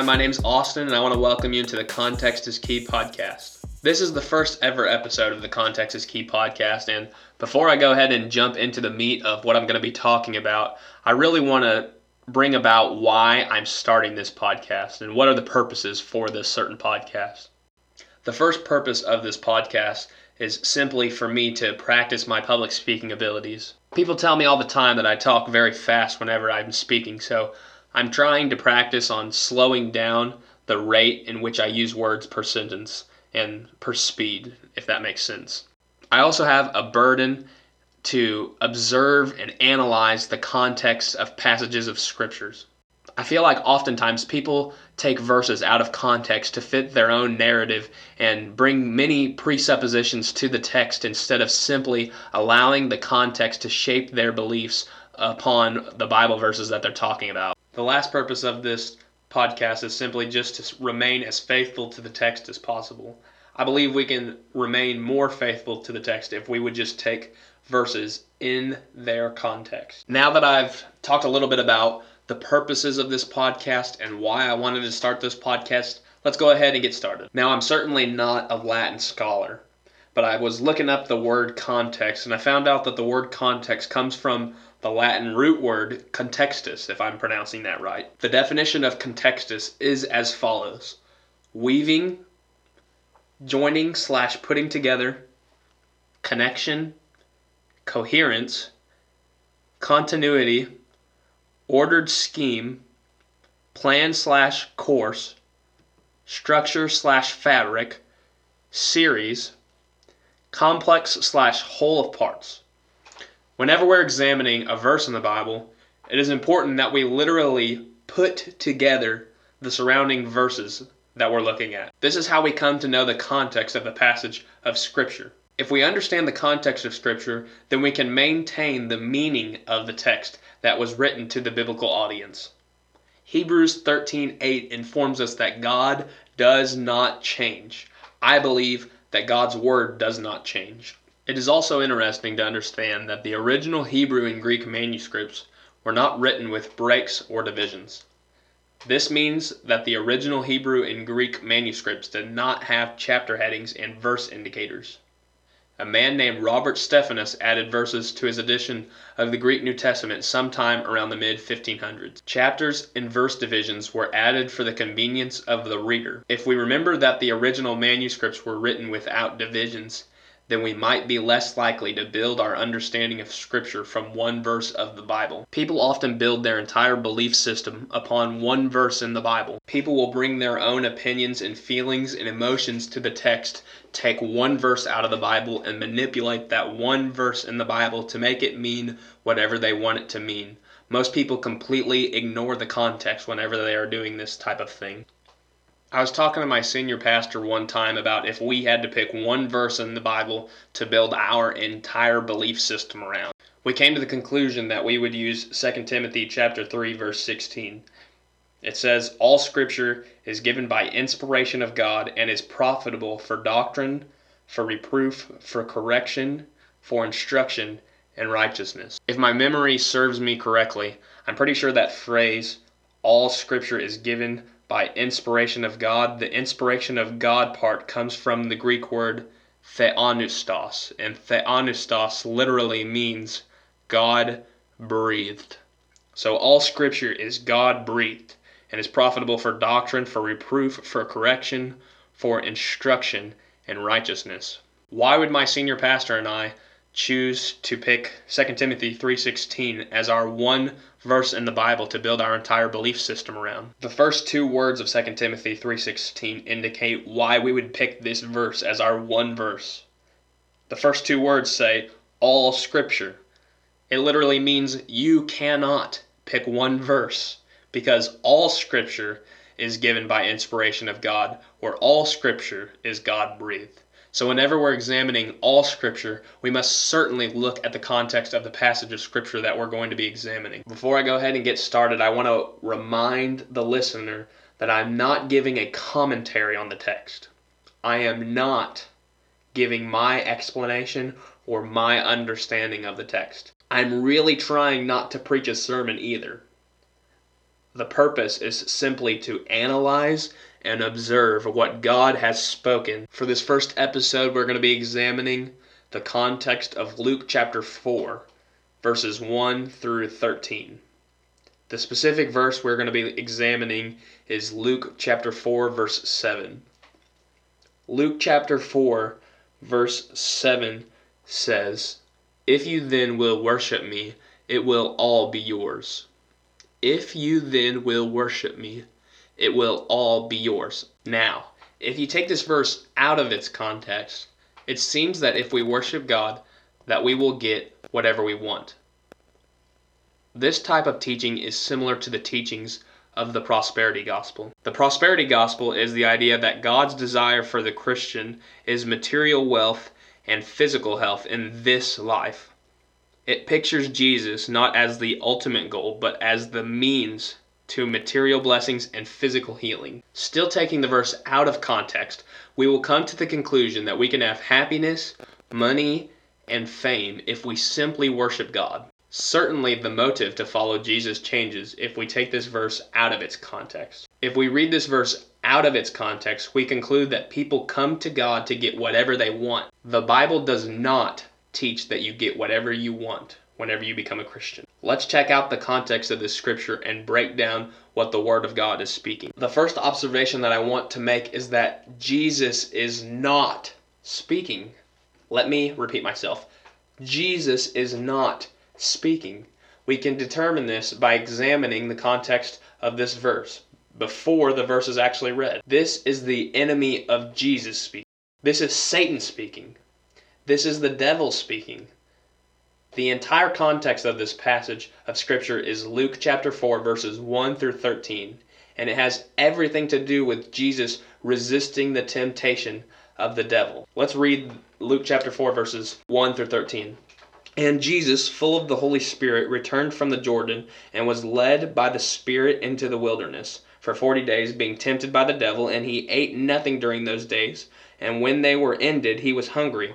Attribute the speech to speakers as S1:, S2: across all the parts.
S1: Hi, my name's Austin, and I want to welcome you to the Context is Key podcast. This is the first ever episode of the Context is Key podcast, and before I go ahead and jump into the meat of what I'm going to be talking about, I really want to bring about why I'm starting this podcast and what are the purposes for this certain podcast. The first purpose of this podcast is simply for me to practice my public speaking abilities. People tell me all the time that I talk very fast whenever I'm speaking, so I'm trying to practice on slowing down the rate in which I use words per sentence and per speed, if that makes sense. I also have a burden to observe and analyze the context of passages of scriptures. I feel like oftentimes people take verses out of context to fit their own narrative and bring many presuppositions to the text instead of simply allowing the context to shape their beliefs upon the Bible verses that they're talking about. The last purpose of this podcast is simply just to remain as faithful to the text as possible. I believe we can remain more faithful to the text if we would just take verses in their context. Now that I've talked a little bit about the purposes of this podcast and why I wanted to start this podcast, let's go ahead and get started. Now, I'm certainly not a Latin scholar, but I was looking up the word context and I found out that the word context comes from the Latin root word contextus, if I'm pronouncing that right. The definition of contextus is as follows weaving, joining slash putting together, connection, coherence, continuity, ordered scheme, plan slash course, structure slash fabric, series, complex slash whole of parts. Whenever we're examining a verse in the Bible, it is important that we literally put together the surrounding verses that we're looking at. This is how we come to know the context of the passage of Scripture. If we understand the context of Scripture, then we can maintain the meaning of the text that was written to the biblical audience. Hebrews 13:8 informs us that God does not change. I believe that God's word does not change. It is also interesting to understand that the original Hebrew and Greek manuscripts were not written with breaks or divisions. This means that the original Hebrew and Greek manuscripts did not have chapter headings and verse indicators a man named Robert Stephanus added verses to his edition of the Greek New Testament sometime around the mid 1500s. Chapters and verse divisions were added for the convenience of the reader. If we remember that the original manuscripts were written without divisions, then we might be less likely to build our understanding of Scripture from one verse of the Bible. People often build their entire belief system upon one verse in the Bible. People will bring their own opinions and feelings and emotions to the text, take one verse out of the Bible, and manipulate that one verse in the Bible to make it mean whatever they want it to mean. Most people completely ignore the context whenever they are doing this type of thing. I was talking to my senior pastor one time about if we had to pick one verse in the Bible to build our entire belief system around. We came to the conclusion that we would use 2 Timothy chapter 3 verse 16. It says all scripture is given by inspiration of God and is profitable for doctrine, for reproof, for correction, for instruction in righteousness. If my memory serves me correctly, I'm pretty sure that phrase all scripture is given by inspiration of God. The inspiration of God part comes from the Greek word theopneustos, and theopneustos literally means God breathed. So all scripture is God breathed and is profitable for doctrine, for reproof, for correction, for instruction in righteousness. Why would my senior pastor and I choose to pick 2 Timothy 3:16 as our one verse in the Bible to build our entire belief system around. The first two words of 2 Timothy 3:16 indicate why we would pick this verse as our one verse. The first two words say all scripture. It literally means you cannot pick one verse because all scripture is given by inspiration of God or all scripture is God breathed. So, whenever we're examining all Scripture, we must certainly look at the context of the passage of Scripture that we're going to be examining. Before I go ahead and get started, I want to remind the listener that I'm not giving a commentary on the text. I am not giving my explanation or my understanding of the text. I'm really trying not to preach a sermon either. The purpose is simply to analyze and observe what God has spoken. For this first episode, we're going to be examining the context of Luke chapter 4, verses 1 through 13. The specific verse we're going to be examining is Luke chapter 4, verse 7. Luke chapter 4, verse 7 says, If you then will worship me, it will all be yours. If you then will worship me, it will all be yours. Now, if you take this verse out of its context, it seems that if we worship God, that we will get whatever we want. This type of teaching is similar to the teachings of the prosperity gospel. The prosperity gospel is the idea that God's desire for the Christian is material wealth and physical health in this life. It pictures Jesus not as the ultimate goal, but as the means to material blessings and physical healing. Still taking the verse out of context, we will come to the conclusion that we can have happiness, money, and fame if we simply worship God. Certainly, the motive to follow Jesus changes if we take this verse out of its context. If we read this verse out of its context, we conclude that people come to God to get whatever they want. The Bible does not teach that you get whatever you want whenever you become a Christian. Let's check out the context of this scripture and break down what the Word of God is speaking. The first observation that I want to make is that Jesus is not speaking. Let me repeat myself Jesus is not speaking. We can determine this by examining the context of this verse before the verse is actually read. This is the enemy of Jesus speaking. This is Satan speaking. This is the devil speaking. The entire context of this passage of Scripture is Luke chapter 4, verses 1 through 13, and it has everything to do with Jesus resisting the temptation of the devil. Let's read Luke chapter 4, verses 1 through 13. And Jesus, full of the Holy Spirit, returned from the Jordan and was led by the Spirit into the wilderness for forty days, being tempted by the devil. And he ate nothing during those days. And when they were ended, he was hungry.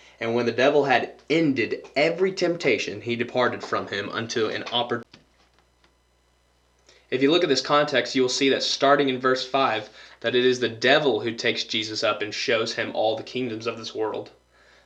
S1: And when the devil had ended every temptation, he departed from him unto an opportunity. If you look at this context, you will see that starting in verse 5, that it is the devil who takes Jesus up and shows him all the kingdoms of this world.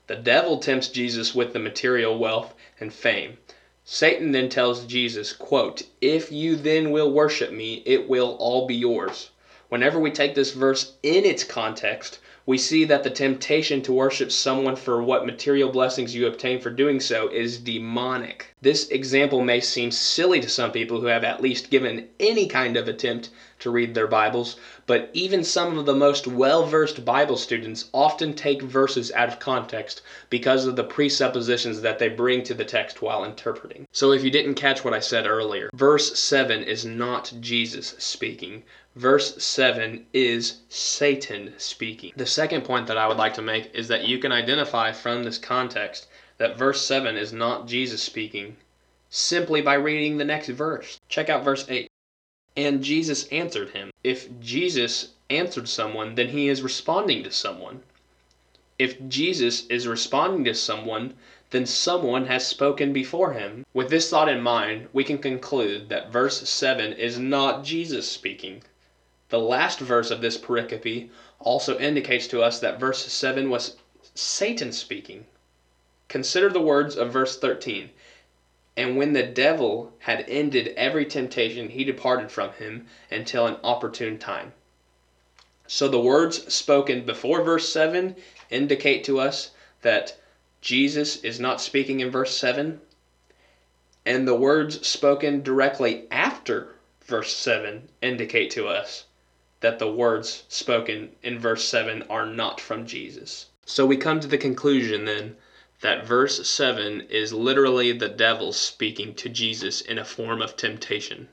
S1: The devil tempts Jesus with the material wealth and fame. Satan then tells Jesus, quote, If you then will worship me, it will all be yours. Whenever we take this verse in its context, we see that the temptation to worship someone for what material blessings you obtain for doing so is demonic. This example may seem silly to some people who have at least given any kind of attempt to read their Bibles, but even some of the most well versed Bible students often take verses out of context because of the presuppositions that they bring to the text while interpreting. So if you didn't catch what I said earlier, verse 7 is not Jesus speaking. Verse 7 is Satan speaking. The second point that I would like to make is that you can identify from this context that verse 7 is not Jesus speaking simply by reading the next verse. Check out verse 8. And Jesus answered him. If Jesus answered someone, then he is responding to someone. If Jesus is responding to someone, then someone has spoken before him. With this thought in mind, we can conclude that verse 7 is not Jesus speaking. The last verse of this pericope also indicates to us that verse 7 was Satan speaking. Consider the words of verse 13. And when the devil had ended every temptation, he departed from him until an opportune time. So the words spoken before verse 7 indicate to us that Jesus is not speaking in verse 7, and the words spoken directly after verse 7 indicate to us that the words spoken in verse 7 are not from Jesus. So we come to the conclusion then that verse 7 is literally the devil speaking to Jesus in a form of temptation.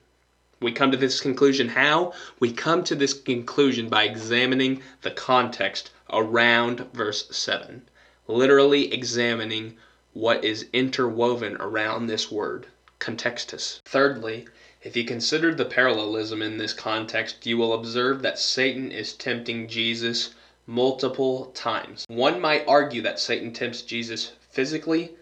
S1: We come to this conclusion how? We come to this conclusion by examining the context around verse 7, literally examining what is interwoven around this word, contextus. Thirdly, if you consider the parallelism in this context, you will observe that Satan is tempting Jesus multiple times. One might argue that Satan tempts Jesus physically,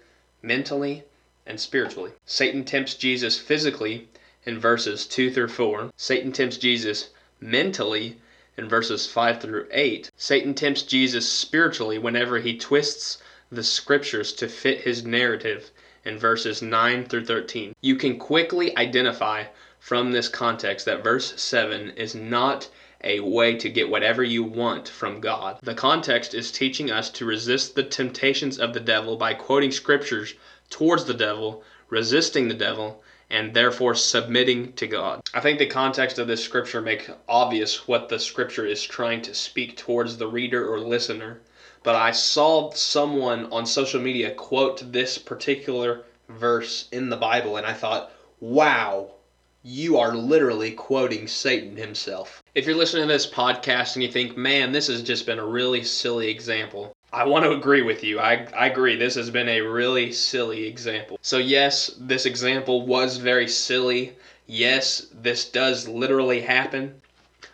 S1: mentally, and spiritually. Satan tempts Jesus physically in verses 2 through 4. Satan tempts Jesus mentally in verses 5 through 8. Satan tempts Jesus spiritually whenever he twists the scriptures to fit his narrative in verses 9 through 13. You can quickly identify from this context that verse 7 is not a way to get whatever you want from God. The context is teaching us to resist the temptations of the devil by quoting scriptures towards the devil, resisting the devil, and therefore submitting to God. I think the context of this scripture make obvious what the scripture is trying to speak towards the reader or listener but I saw someone on social media quote this particular verse in the Bible, and I thought, wow, you are literally quoting Satan himself. If you're listening to this podcast and you think, man, this has just been a really silly example, I want to agree with you. I, I agree. This has been a really silly example. So, yes, this example was very silly. Yes, this does literally happen.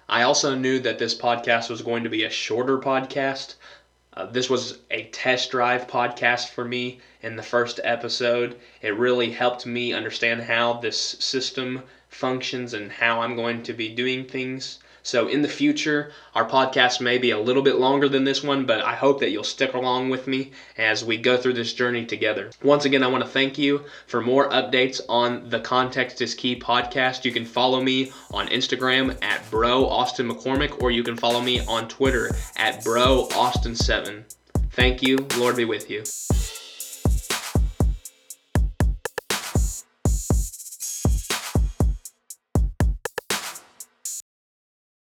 S1: I also knew that this podcast was going to be a shorter podcast. Uh, this was a test drive podcast for me in the first episode. It really helped me understand how this system functions and how I'm going to be doing things. So, in the future, our podcast may be a little bit longer than this one, but I hope that you'll stick along with me as we go through this journey together. Once again, I want to thank you. For more updates on the Context is Key podcast, you can follow me on Instagram at Bro Austin McCormick, or you can follow me on Twitter at Bro Austin7. Thank you. Lord be with you.